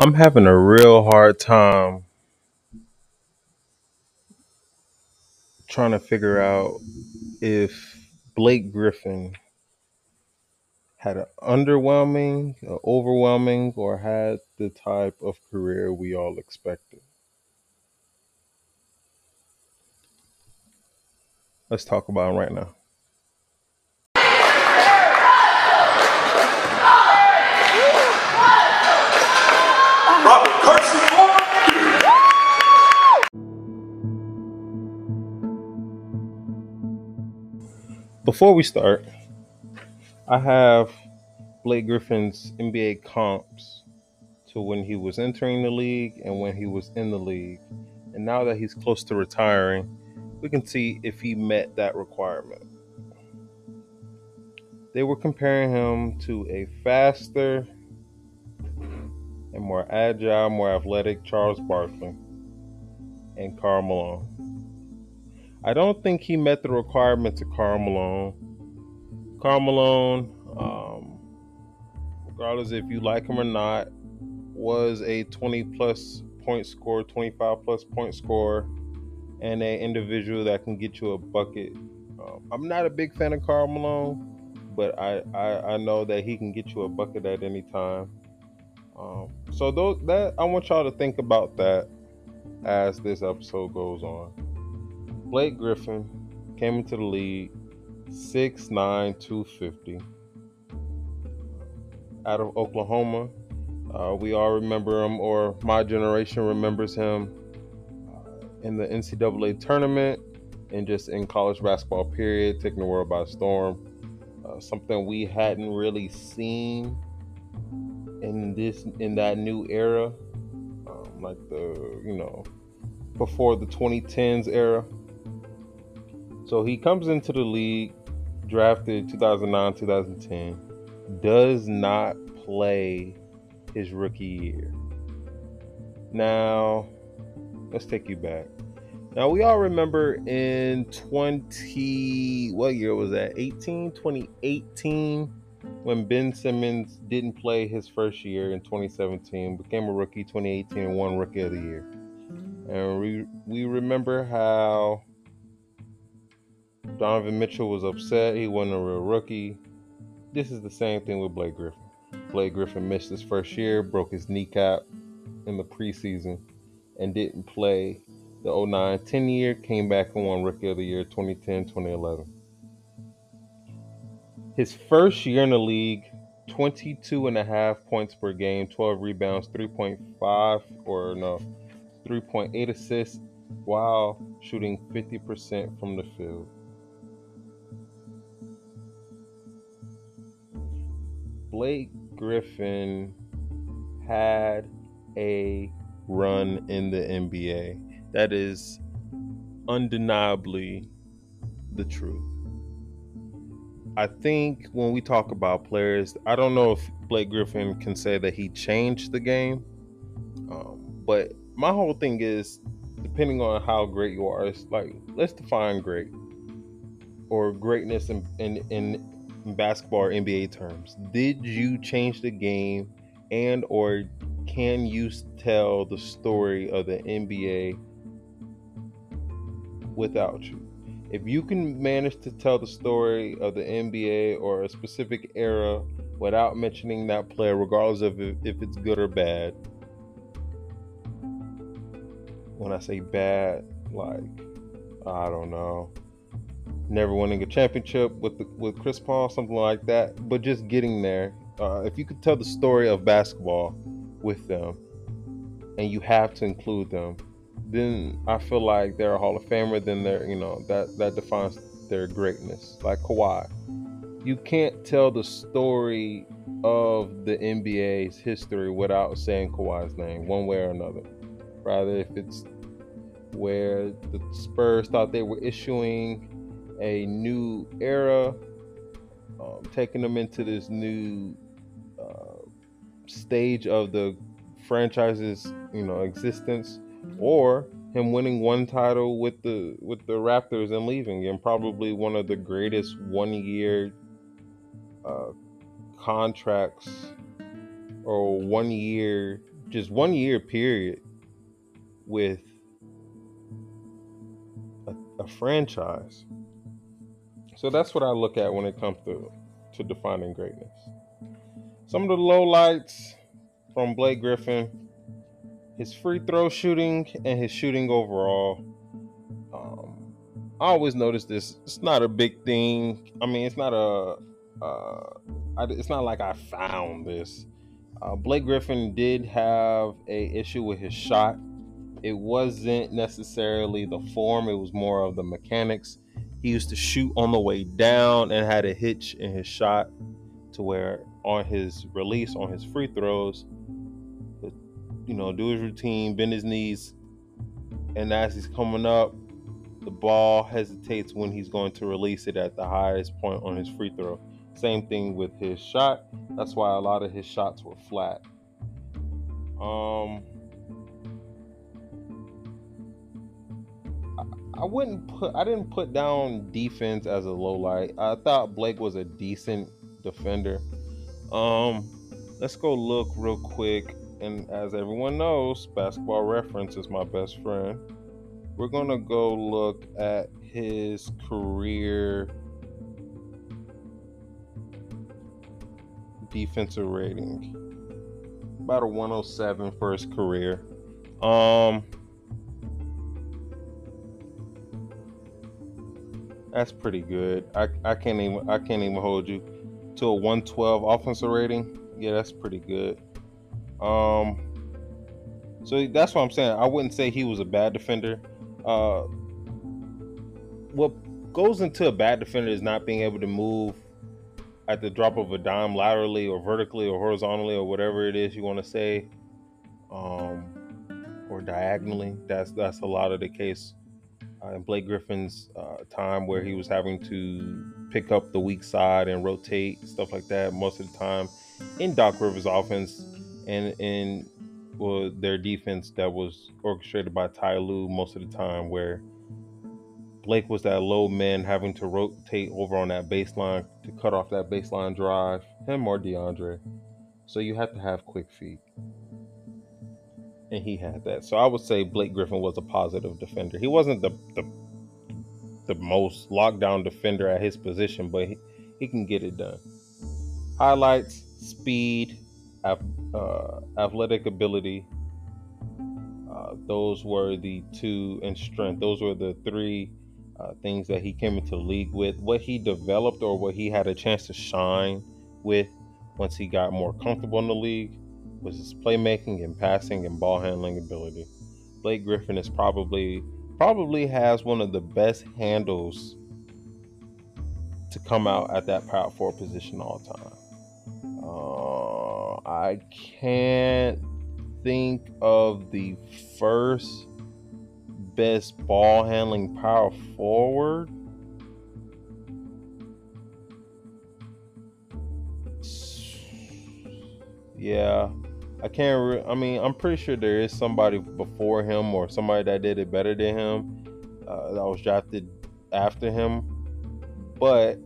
I'm having a real hard time trying to figure out if Blake Griffin had an underwhelming, overwhelming, or had the type of career we all expected. Let's talk about it right now. Before we start, I have Blake Griffin's NBA comps to when he was entering the league and when he was in the league. And now that he's close to retiring, we can see if he met that requirement. They were comparing him to a faster and more agile, more athletic Charles Barkley and Karl Malone. I don't think he met the requirements of Karl Malone. Karl Malone, um, regardless if you like him or not, was a 20 plus point scorer, 25 plus point scorer, and an individual that can get you a bucket. Um, I'm not a big fan of Karl Malone, but I, I, I know that he can get you a bucket at any time. Um, so those, that I want y'all to think about that as this episode goes on. Blake Griffin came into the league 6'9, 250 out of Oklahoma. Uh, we all remember him, or my generation remembers him uh, in the NCAA tournament and just in college basketball, period, taking the world by storm. Uh, something we hadn't really seen in this in that new era, um, like the you know before the 2010s era. So he comes into the league, drafted 2009, 2010, does not play his rookie year. Now, let's take you back. Now, we all remember in 20, what year was that? 18, 2018, when Ben Simmons didn't play his first year in 2017, became a rookie 2018 and won Rookie of the Year. And we, we remember how Donovan Mitchell was upset. He wasn't a real rookie. This is the same thing with Blake Griffin. Blake Griffin missed his first year, broke his kneecap in the preseason, and didn't play the 09 10 year. Came back and won Rookie of the Year 2010 2011. His first year in the league, 22 and a half points per game, 12 rebounds, 3.5 or no, 3.8 assists while shooting 50% from the field. Blake Griffin had a run in the NBA. That is undeniably the truth. I think when we talk about players, I don't know if Blake Griffin can say that he changed the game. Um, but my whole thing is depending on how great you are, it's like let's define great or greatness in, in, in basketball or NBA terms. Did you change the game and or can you tell the story of the NBA without you? If you can manage to tell the story of the NBA or a specific era without mentioning that player, regardless of if, if it's good or bad, when I say bad, like, I don't know, never winning a championship with the, with Chris Paul, something like that. But just getting there, uh, if you could tell the story of basketball with them, and you have to include them, then I feel like they're a Hall of Famer. Then they're you know that that defines their greatness. Like Kawhi, you can't tell the story of the NBA's history without saying Kawhi's name, one way or another. Rather, if it's where the Spurs thought they were issuing a new era, um, taking them into this new uh, stage of the franchise's you know existence, or him winning one title with the with the Raptors and leaving, and probably one of the greatest one year uh, contracts or one year just one year period with a, a franchise. So that's what I look at when it comes to to defining greatness. Some of the lowlights from Blake Griffin, his free throw shooting and his shooting overall. Um, I always notice this. It's not a big thing. I mean, it's not a. Uh, I, it's not like I found this. Uh, Blake Griffin did have a issue with his shot. It wasn't necessarily the form; it was more of the mechanics. He used to shoot on the way down and had a hitch in his shot, to where on his release, on his free throws, you know, do his routine, bend his knees, and as he's coming up, the ball hesitates when he's going to release it at the highest point on his free throw. Same thing with his shot. That's why a lot of his shots were flat. Um, I, wouldn't put. I didn't put down defense as a low light. I thought Blake was a decent defender. Um, let's go look real quick. And as everyone knows, Basketball Reference is my best friend. We're gonna go look at his career defensive rating. About a 107 for his career. Um That's pretty good. I, I can't even I can't even hold you to a 112 offensive rating. Yeah, that's pretty good. Um so that's what I'm saying. I wouldn't say he was a bad defender. Uh what goes into a bad defender is not being able to move at the drop of a dime laterally or vertically or horizontally or whatever it is you want to say um, or diagonally that's that's a lot of the case in Blake Griffin's uh, time where he was having to pick up the weak side and rotate stuff like that most of the time in Doc Rivers offense and in well, their defense that was orchestrated by Ty Lue most of the time where Blake was that low man having to rotate over on that baseline to cut off that baseline drive, him or DeAndre. So you have to have quick feet. And he had that. So I would say Blake Griffin was a positive defender. He wasn't the the, the most lockdown defender at his position, but he, he can get it done. Highlights, speed, uh, athletic ability. Uh, those were the two, and strength. Those were the three uh, things that he came into the league with, what he developed or what he had a chance to shine with once he got more comfortable in the league was his playmaking and passing and ball handling ability. Blake Griffin is probably probably has one of the best handles to come out at that power forward position all time. Uh, I can't think of the first best ball handling power forward. Yeah, I can't. Re- I mean, I'm pretty sure there is somebody before him or somebody that did it better than him uh, that was drafted after him. But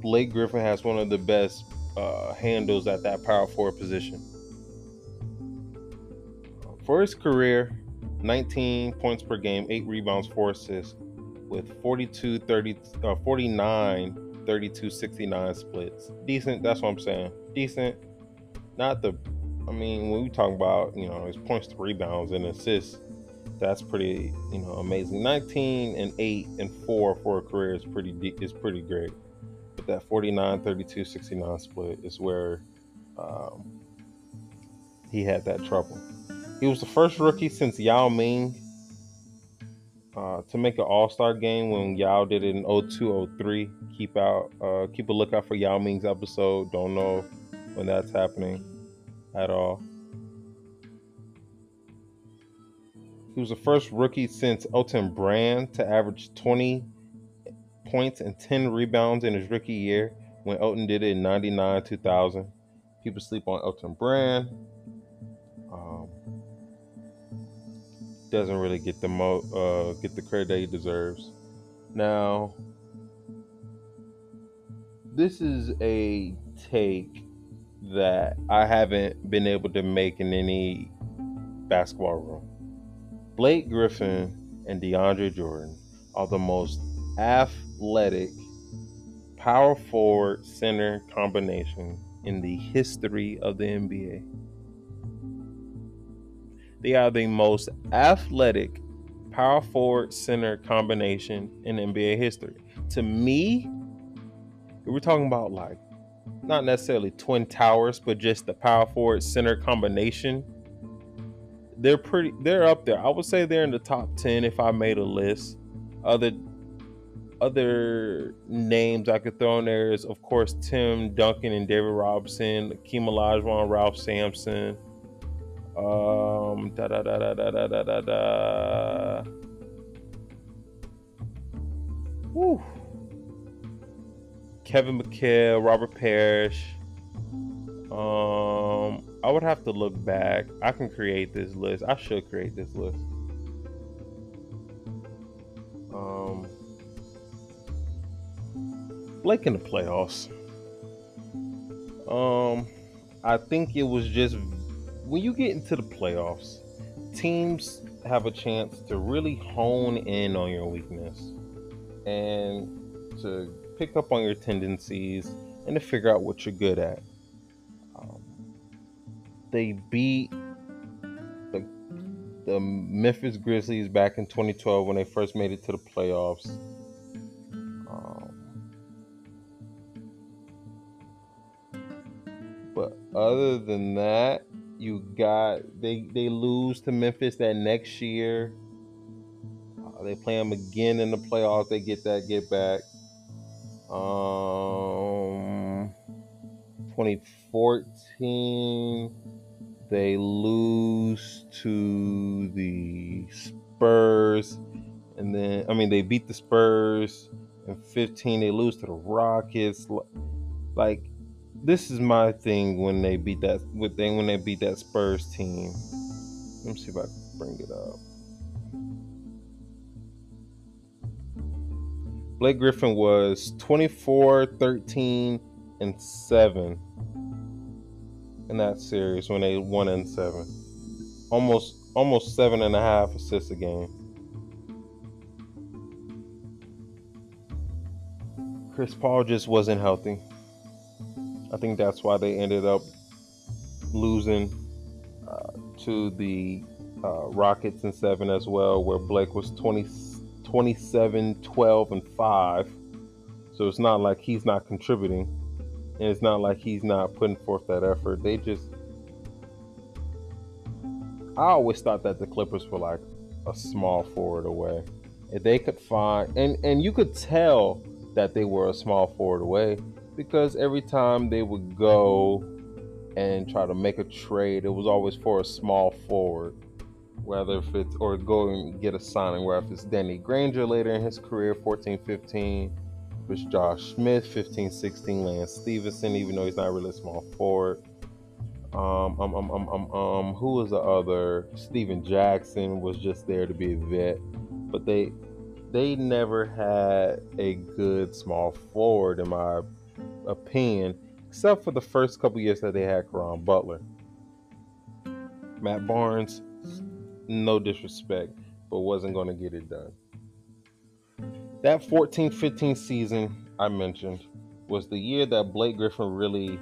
Blake Griffin has one of the best uh, handles at that power forward position. For his career, 19 points per game, 8 rebounds, 4 assists with 42 30 uh, 49 32 69 splits. Decent, that's what I'm saying. Decent. Not the I mean, when we talk about, you know, his points to rebounds and assists, that's pretty, you know, amazing. 19 and 8 and 4 for a career is pretty is pretty great. But that 49 32 69 split is where um, he had that trouble. He was the first rookie since Yao Ming uh, to make an All Star game when Yao did it in 0203. Keep out, uh, keep a lookout for Yao Ming's episode. Don't know when that's happening at all. He was the first rookie since Elton Brand to average 20 points and 10 rebounds in his rookie year when Elton did it in 99 2000. People sleep on Elton Brand. Um, doesn't really get the mo uh, get the credit that he deserves. Now, this is a take that I haven't been able to make in any basketball room. Blake Griffin and DeAndre Jordan are the most athletic power forward center combination in the history of the NBA. They are the most athletic power forward center combination in NBA history. To me, we're talking about like not necessarily twin towers, but just the power forward center combination. They're pretty they're up there. I would say they're in the top 10 if I made a list. Other other names I could throw in there is of course Tim Duncan and David Robinson, Akeem Olajuwon, Ralph Sampson. Um da da da da da da da da da. Kevin McHale, Robert Parish. Um, I would have to look back. I can create this list. I should create this list. Um, Blake in the playoffs. Um, I think it was just when you get into the playoffs, teams have a chance to really hone in on your weakness and to pick up on your tendencies and to figure out what you're good at. Um, they beat the, the Memphis Grizzlies back in 2012 when they first made it to the playoffs. Um, but other than that, you got they they lose to Memphis that next year. Uh, they play them again in the playoffs. They get that get back. Um, 2014, they lose to the Spurs, and then I mean they beat the Spurs. In 15, they lose to the Rockets. Like this is my thing when they beat that with thing when they beat that Spurs team. Let me see if I can bring it up. Blake Griffin was 24, 13, and 7 in that series when they won in seven. Almost almost seven and a half assists a game. Chris Paul just wasn't healthy. I think that's why they ended up losing uh, to the uh, Rockets in seven as well, where Blake was 20 27, 12, and 5. So it's not like he's not contributing. And it's not like he's not putting forth that effort. They just. I always thought that the Clippers were like a small forward away. If they could find. And, and you could tell that they were a small forward away because every time they would go and try to make a trade, it was always for a small forward whether if it's or go and get a signing, whether if it's Danny Granger later in his career, 14 15, if it's Josh Smith, 15 16, Lance Stephenson, even though he's not really a small forward. Um, um, um, um, um, um, who was the other? Stephen Jackson was just there to be a vet, but they they never had a good small forward, in my opinion, except for the first couple years that they had Caron Butler. Matt Barnes, no disrespect, but wasn't going to get it done. That 14 15 season I mentioned was the year that Blake Griffin really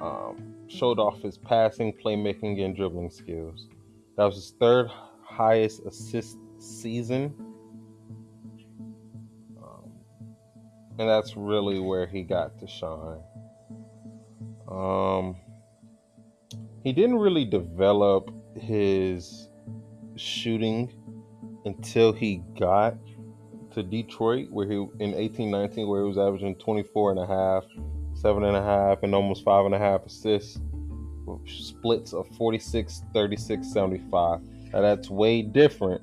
um, showed off his passing, playmaking, and dribbling skills. That was his third highest assist season. Um, and that's really where he got to shine. Um, he didn't really develop his shooting until he got to Detroit, where he in 1819, where he was averaging 24 and a half, seven and a half, and almost five and a half assists, splits of 46, 36, 75. Now that's way different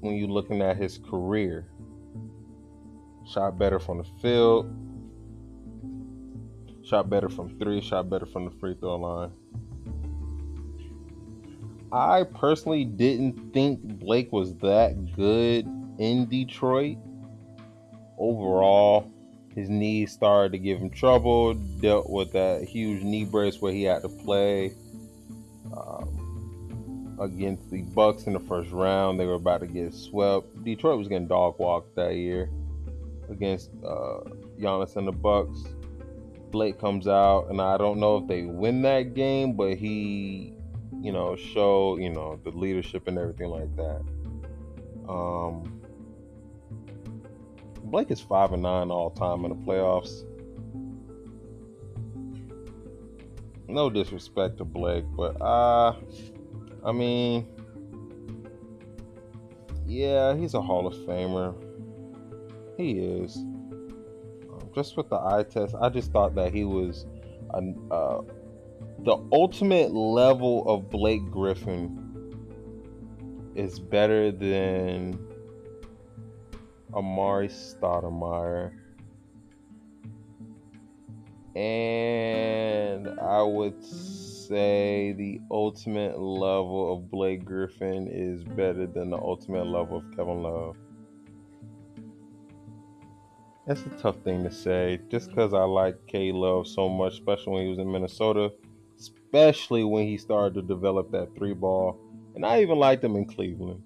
when you're looking at his career. Shot better from the field, shot better from three, shot better from the free throw line. I personally didn't think Blake was that good in Detroit. Overall, his knees started to give him trouble. Dealt with that huge knee brace where he had to play um, against the Bucks in the first round. They were about to get swept. Detroit was getting dog walked that year against uh, Giannis and the Bucks. Blake comes out, and I don't know if they win that game, but he, you know, show you know the leadership and everything like that. Um, Blake is five and nine all time in the playoffs. No disrespect to Blake, but uh I mean yeah, he's a Hall of Famer. He is. Um, just with the eye test, I just thought that he was a, uh, the ultimate level of Blake Griffin is better than Amar'e Stoudemire. And I would say the ultimate level of Blake Griffin is better than the ultimate level of Kevin Love. That's a tough thing to say just because I like K Love so much, especially when he was in Minnesota, especially when he started to develop that three ball. And I even liked him in Cleveland.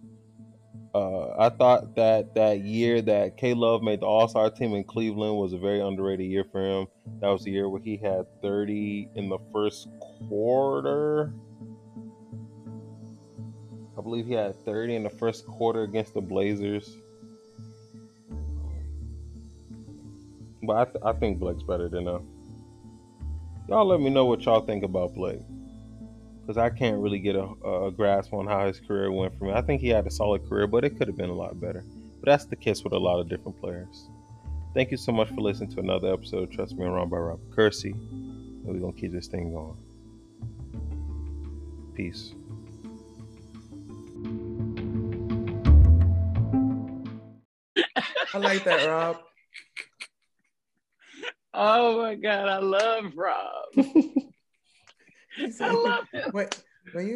Uh, I thought that that year that K Love made the All Star team in Cleveland was a very underrated year for him. That was the year where he had 30 in the first quarter. I believe he had 30 in the first quarter against the Blazers. But I, th- I think Blake's better than him. Y'all let me know what y'all think about Blake because I can't really get a, a, grasp on how his career went for me. I think he had a solid career, but it could have been a lot better. But that's the case with a lot of different players. Thank you so much for listening to another episode. Trust me, run by Rob Kersee, and we're gonna keep this thing going. Peace. I like that, Rob. Oh my god, I love Rob. I love him. Wait, when you